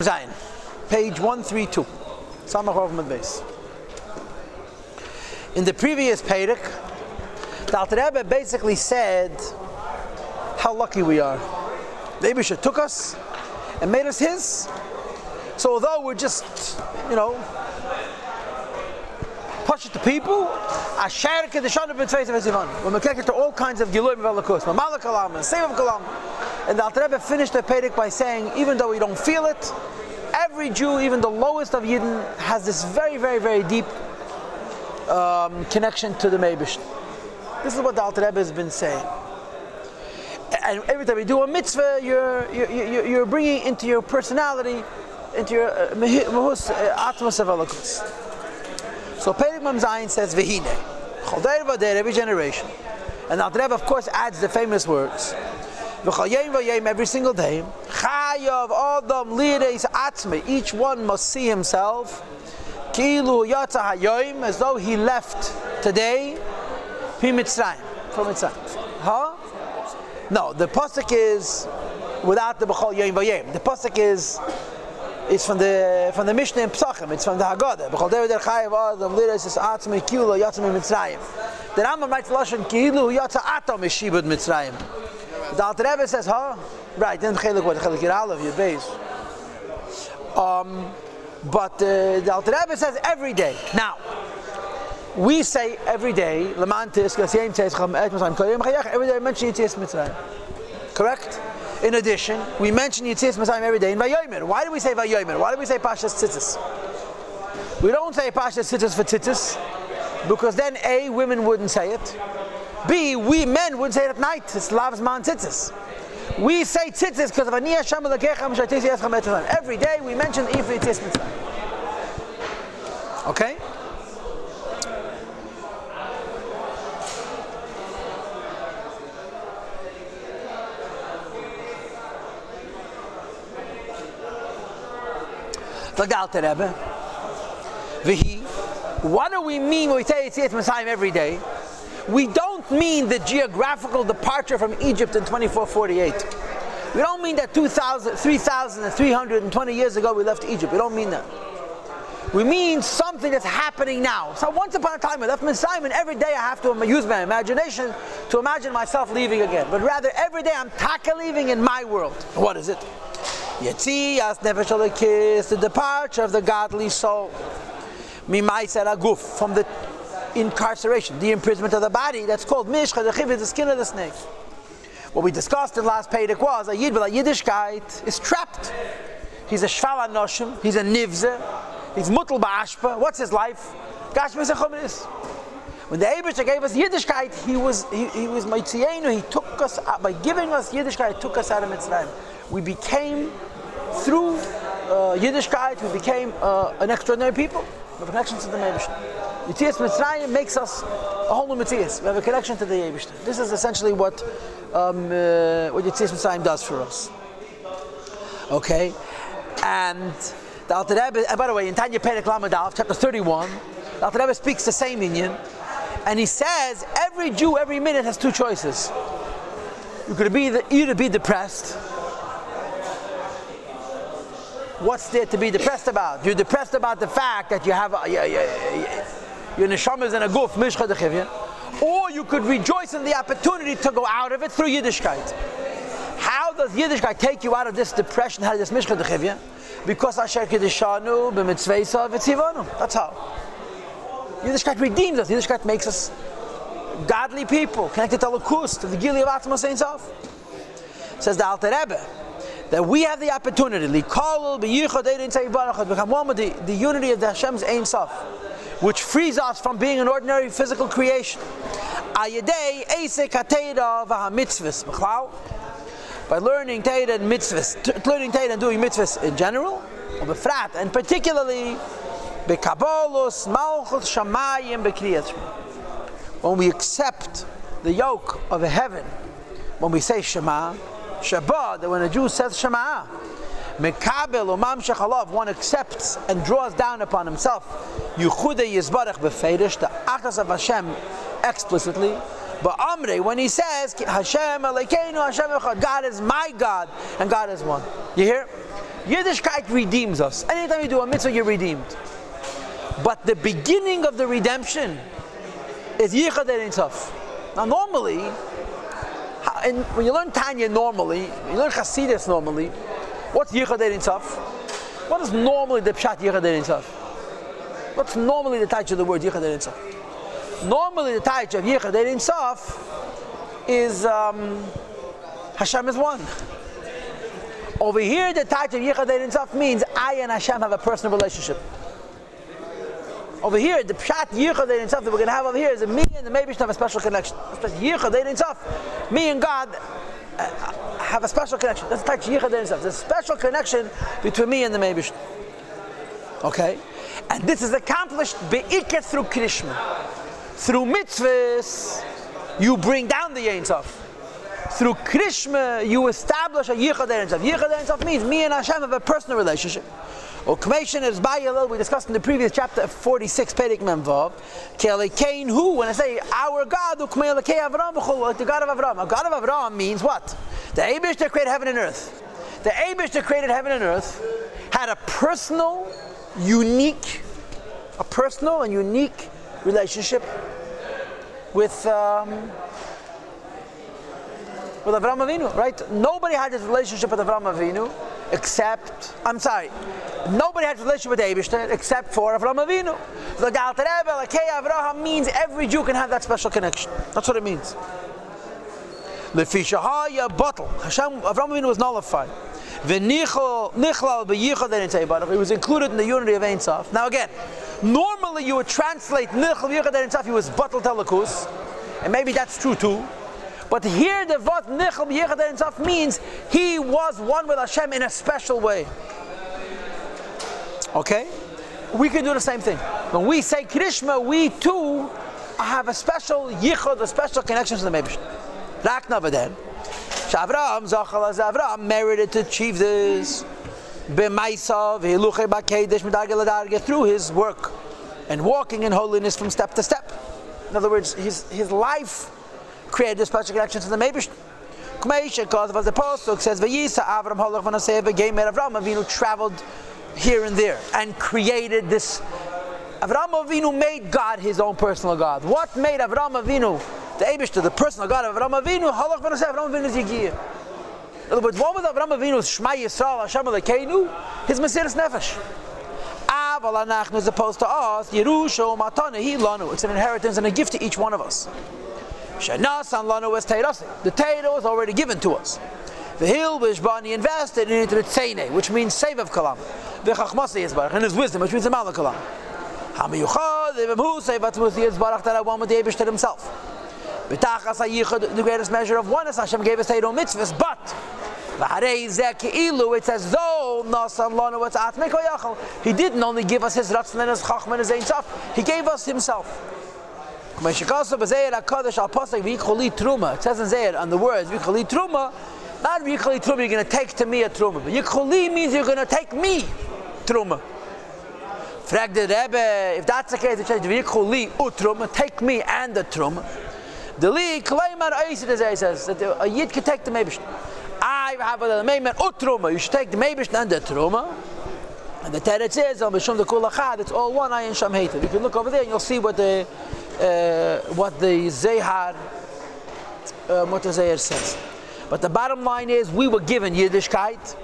Page 132, Samach Rovman. In the previous Perek, the Alter Rebbe basically said how lucky we are. The Abisha took us and made us his. So although we're just, you know, push it to people, Asher Kedishanu B'Tzveis V'Zivan. When we connect it to all kinds of Giluim V'Alakus, Mamala Kalam Save of Kalam. And the Alter Rebbe finished the Perek by saying, even though we don't feel it, every Jew, even the lowest of Yidden, has this very, very, very deep um, connection to the Meibish. This is what the Alter Rebbe has been saying. And every time you do a mitzvah, you're, you're, you're, bringing into your personality, into your uh, mahus, uh, atmos of eloquence. So Perik Mam says, Vehine, Chodeir Vader, every generation. And the Alter Rebbe, of course, adds the famous words, every single day. Chayav Adam Lireis Atzme. Each one must see himself. Kilu Yatza Hayoim, as though he left today. Pimitzrayim, from Mitzrayim. Huh? No, the pasuk is without the B'chol Yom Vayim. The pasuk is is from the from the Mishnah in Psachim. It's from the Haggadah. B'chol David El Chayav Adam Lireis Atzme Kilu Yatza Mitzrayim. The Rambam writes Lashon Kilu Yatza Atom Meshibud Mitzrayim. The Alter Rebbe says, huh? Right, then chelik what chelik yiral of your base. Um, but uh, the Alter Rebbe says every day. Now, we say every day, Lamantis, Gasiyim says, every day mention Yitzias Mitzrayim. Correct? In addition, we mention Yitzias Mitzrayim every day in Vayomer. Why do we say Vayomer? Why do we say Pashas Tzitzis? We don't say Pashas Tzitzis for Tzitzis, because then A, women wouldn't say it. B, we men would say it at night. It's lavs man tzitzis. We say tzitzis because of aniyah shem lekechem shatisi eschem etzem. Every day we mention ifri mitzvah. Okay? Out there, Rebbe. Vihi. What do we mean when we say Yitzias Mitzrayim every day? We don't mean the geographical departure from Egypt in 2448. We don't mean that 2,000, 3,320 years ago we left Egypt. We don't mean that. We mean something that's happening now. So once upon a time I left Mitzrayim and every day I have to use my imagination to imagine myself leaving again. But rather every day I'm taka leaving in my world. What is it? Yetzias nefesh the departure of the godly soul. Mimai aguf from the incarceration, the imprisonment of the body. That's called mishcha, the chiv, the skin of the snake. What we discussed in last Perek was a Yid with a Yiddishkeit is trapped. He's a shvala noshim, he's a nivze, he's mutal ba'ashpa. What's his life? Gashma zechomis. When the Abisha gave us Yiddishkeit, he was he, he was Maitzienu, he took us out, by giving us Yiddishkeit, he took us out of Mitzrayim. We became, through uh, Yiddishkeit, we became uh, an extraordinary people. We have connection to the Abisha. Yitzias Mitzrayim makes us a whole new Yitzias. We have a connection to the Yevishter. This is essentially what um, uh, what Mitzrayim does for us. Okay, and the Alter Rebbe, and by the way, in Tanya Perek Lamadal, chapter 31, the Alter Rebbe speaks the same Indian, and he says every Jew every minute has two choices. You could be the, either be depressed. What's there to be depressed about? You're depressed about the fact that you have a, you, your neshama is in a dechivya, or you could rejoice in the opportunity to go out of it through Yiddishkeit. How does Yiddishkeit take you out of this depression, out of this mishcha dechivya? Because Asher Kiddishanu b'mitzveisa v'tzivanu. That's how. Yiddishkeit redeems us. Yiddishkeit makes us godly people, connected to Lakus, to the Gili of Atma Saint. Says the Alter Rebbe, that we have the opportunity, become one with the, the unity of the Hashem's Ein Sof which frees us from being an ordinary physical creation. By learning Teda and mitzvahs, learning Teda and doing mitzvahs in general, and particularly when we accept the yoke of heaven, when we say Shema, Shabbat, that when a Jew says Shema, Mekabel umam shechalav, one accepts and draws down upon himself. Yuchude yizbarach beferish, the achas of Hashem explicitly. But Amre, when he says Hashem Alekeinu Hashem Echad, God is my God and God is one. You hear? Yiddishkeit redeems us. Anytime you do a mitzvah, you're redeemed. But the beginning of the redemption is Yichad Sof. Now, normally, and when you learn Tanya normally, you learn Hasidus normally, what's Yichad Ein? What is normally the Pshat Yichad Ein? What's normally the touch of the word Yichad Ein? Normally, the touch of Yichad Ein is um, Hashem is one. Over here, the touch of Yichad Ein means I and Hashem have a personal relationship. Over here, the pshat yichud ein that we're going to have over here is that me and the Meibish have a special connection. Yichud ein me and God uh, have a special connection. That's type yichud ein There's a special connection between me and the Meibish. Okay, and this is accomplished beiket through krishma, through mitzvahs. You bring down the Sof. Through Krishma, you establish a Yichud Ein. Yichud Ein means me and Hashem have a personal relationship. Ukmation is Bayalil, we discussed in the previous chapter 46, Perik Memvav. Kelekain who, when I say our God, Ukmeelekei Avram, like the God of Avram. A God of Avram means what? The Abish that created heaven and earth. The Abish that created heaven and earth had a personal, unique, a personal and unique relationship with um, with Avram Avinu, right? Nobody had this relationship with Avram Avinu except, I'm sorry, nobody had a relationship with Abishter except for Avram Avinu. The Galter Rebbe, like hey, Avraham means every Jew can have that special connection. That's what it means. Lefishahaya bottle. Hashem, Avram Avinu was nullified. It was included in the unity of Ein Sof. Now again, normally you would translate nichlal b'yichad Ein Sof, he was bottle telekus, and maybe that's true too. But here the Vat Nichel Yechad means he was one with Hashem in a special way. Okay? We can do the same thing. When we say Krishma, we too have a special yichud, a special connection to the Mebish. Rak then. Shavram, Zachal Avram merited to achieve this. Through his work and walking in holiness from step to step. In other words, his, his life created a special connection to the Mebish. Because of the Apostle says, Vayisa Avram Holach Vanaseh V'Geimer Avram Avinu traveled here and there and created this. Avram Avinu made God his own personal God. What made Avram Avinu the Abish the personal God of Avram Avinu? Holach Vanaseh Avram Avinu Yigiyah. In other words, what was Avram Avinu's Shema Yisrael Hashem Alekeinu? His Mesiris Nefesh. Aval Anachnu as opposed to us, Yerusha Matana He Lanu. It's an inheritance and a gift to each one of us. The Torah was already given to us. The hill Bani invested into the Tzene, which means save of Kalam. The Chachmasi Yisbarach, and his wisdom, which means the Malach Kalam. Hamiyuchad, the Vemhu, save Atmuz Yisbarach, that I want with the Abish himself. B'tachas HaYichad, the greatest measure of oneness, Hashem gave us Torah mitzvahs, but it's as though He didn't only give us his Ratzon and his Chachman and his Ein he gave us himself. It says in Zayir on the words Vicholi Truma, not Vicholi Truma, you're going to take to me a Truma, but Yicholi means you're going to take me Truma. Frag the Rebbe, if that's the case, it says Vicholi Utruma, take me and the Truma. The Li Klaimar Eisid says that a Yid can take the Mebish. I have a Meimer Utruma, you should take the Mebish and the Truma. And the Teretz says, Al Mishum the Kulachad, it's all one Ayin Sham Hated. You can look over there and you'll see what the uh, what the Zehar, uh, Zehar says. But the bottom line is, we were given Yiddishkeit,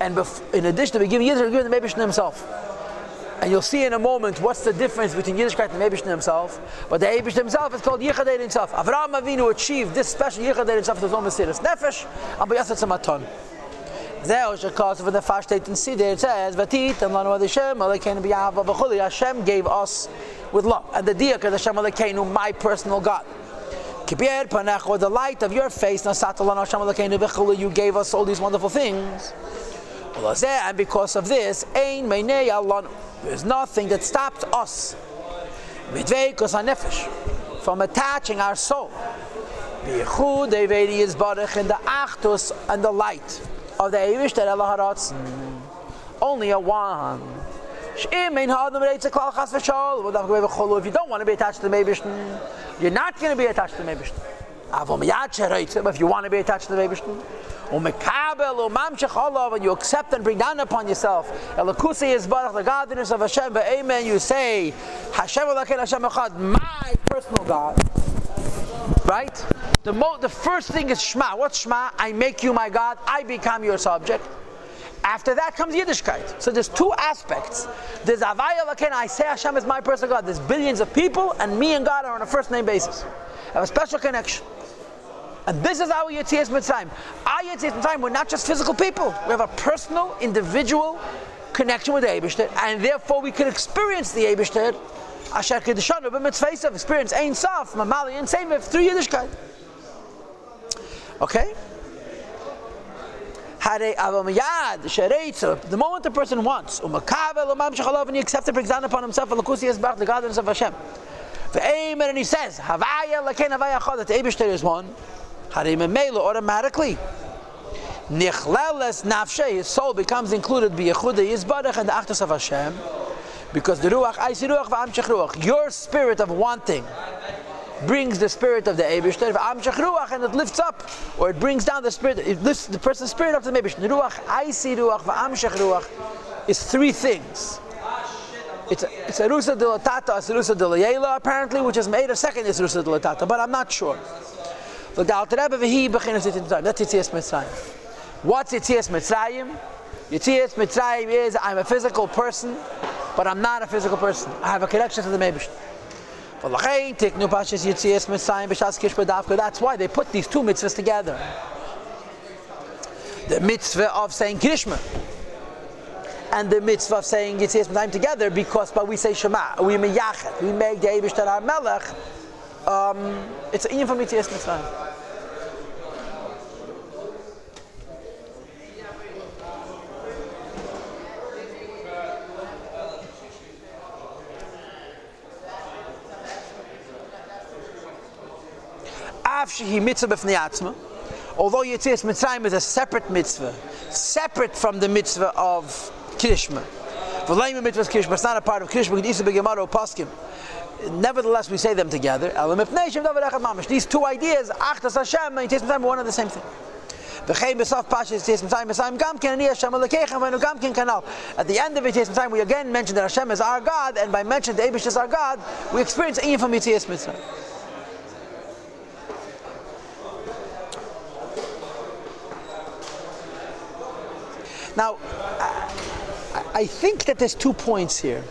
and in addition to being given Yiddish, we were given the Mebishn himself. And you'll see in a moment what's the difference between Yiddishkeit and Mebishn himself. But the Mebishn himself is called Yichadei himself. Avraham Avinu achieved this special Yichadei himself with his own Nefesh, and B'yasat Samaton. Zeh shekos for the fashtet and see there it says vatit and lanu Hashem alekeinu b'yahava v'chuli Hashem gave us with love and the diak of Hashem alekeinu my personal God. Kibir panach or the light of your face nasat lanu Hashem alekeinu v'chuli you gave us all these wonderful things. And because of this, ein meinei alanu there's nothing that stopped us midveikus hanefesh from attaching our soul. B'yichud is barach in the achtus and the light of the Eivish that Allah Only a one. If you don't want to be attached to the Mebishn, you're not going to be attached to the Mebishn. Ah, if you want to be attached to the Mebishn, and you accept and bring down upon yourself. The godliness of Hashem, but amen, you say, Hashem Hashem Echad, my personal God. Right? The, mo- the first thing is Shema. What's Shema? I make you my God, I become your subject. After that comes Yiddishkeit. So there's two aspects. There's Avaya Laken, I say Hashem is my personal God. There's billions of people, and me and God are on a first name basis. I have a special connection. And this is our Yetzias Mitzrayim. Our Yetzias Mitzrayim, we're not just physical people. We have a personal, individual connection with the Eibishter, and therefore we can experience the Eibishter, Asher Kedishanu, Mitzvah experience Ein Sof, Mamali, and Semev through Yiddishkeit. Okay? The moment the person wants, and he brings down upon himself, the godliness of Hashem. And he says, Havaya havaya that the Eibishter is one, Mela automatically. His soul becomes included by Yizbarach and the Achtus of Hashem, because the Ruach, Aisi Ruach v'Amshech Ruach, your spirit of wanting, brings the spirit of the Eibishter, Ruach, and it lifts up, or it brings down the spirit, it lifts the person's spirit up to the Eibishter. Ruach, Aisi Ruach, V'amshech Ruach, is three things. It's a, it's a Rusa de Latata, a Rusa de Layela, apparently, which is made a second is Rusa de Latata, but I'm not sure. That's Yitzias Mitzrayim. What's Yitzias Mitzrayim? Yitzias Mitzrayim is I'm a physical person, but I'm not a physical person. I have a connection to the Mebish. That's why they put these two mitzvahs together. The mitzvah of saying Krishma and the mitzvah of saying Yitzias Mitzrayim together because but we say Shema, we meyachet, we make the Eibush our Melech. Um, it's an from Yitzias. Mitzvah Although Yetzias Mitzrayim is a separate mitzvah, separate from the mitzvah of Krishma. V'leim mitzvah Krishma, it's not a part of Krishma, it's a Gemara Paskim. Nevertheless, we say them together. These two ideas, Achtas Hashem and Yetzias Mitzrayim, one and the same thing. At the end of it, time we again mention that Hashem is our God, and by mentioning the Abish is our God, we experience Iyim from Yitzias Mitzrayim. Now, I think that there's two points here.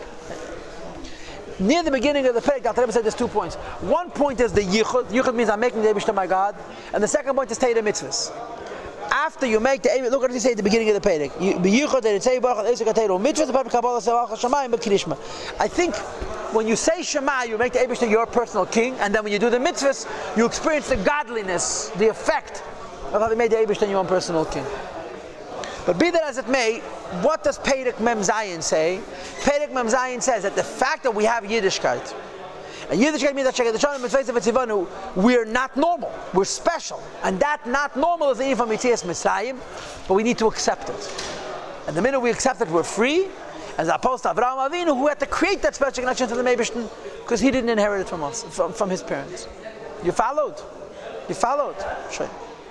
Near the beginning of the Perek, Dr. Rebbe said there's two points. One point is the Yichud. Yichud means I'm making the to my God. And the second point is Teda Mitzvahs. After you make the look what he say at the beginning of the Perek. I think when you say Shema, you make the Ebish to your personal king, and then when you do the mitzvahs, you experience the godliness, the effect of having made the Ebish your own personal king. But be that as it may, what does Perek Mem Zayin say? Perek Mem Zayin says that the fact that we have Yiddishkeit, and Yiddishkeit means that we're not normal, we're special. And that not normal is the from Mitzias Mitzrayim, but we need to accept it. And the minute we accept it, we're free. As opposed to Avraham Avinu, who had to create that special connection to the Mebishtin, because he didn't inherit it from us, from, from his parents. You followed? You followed? Sure.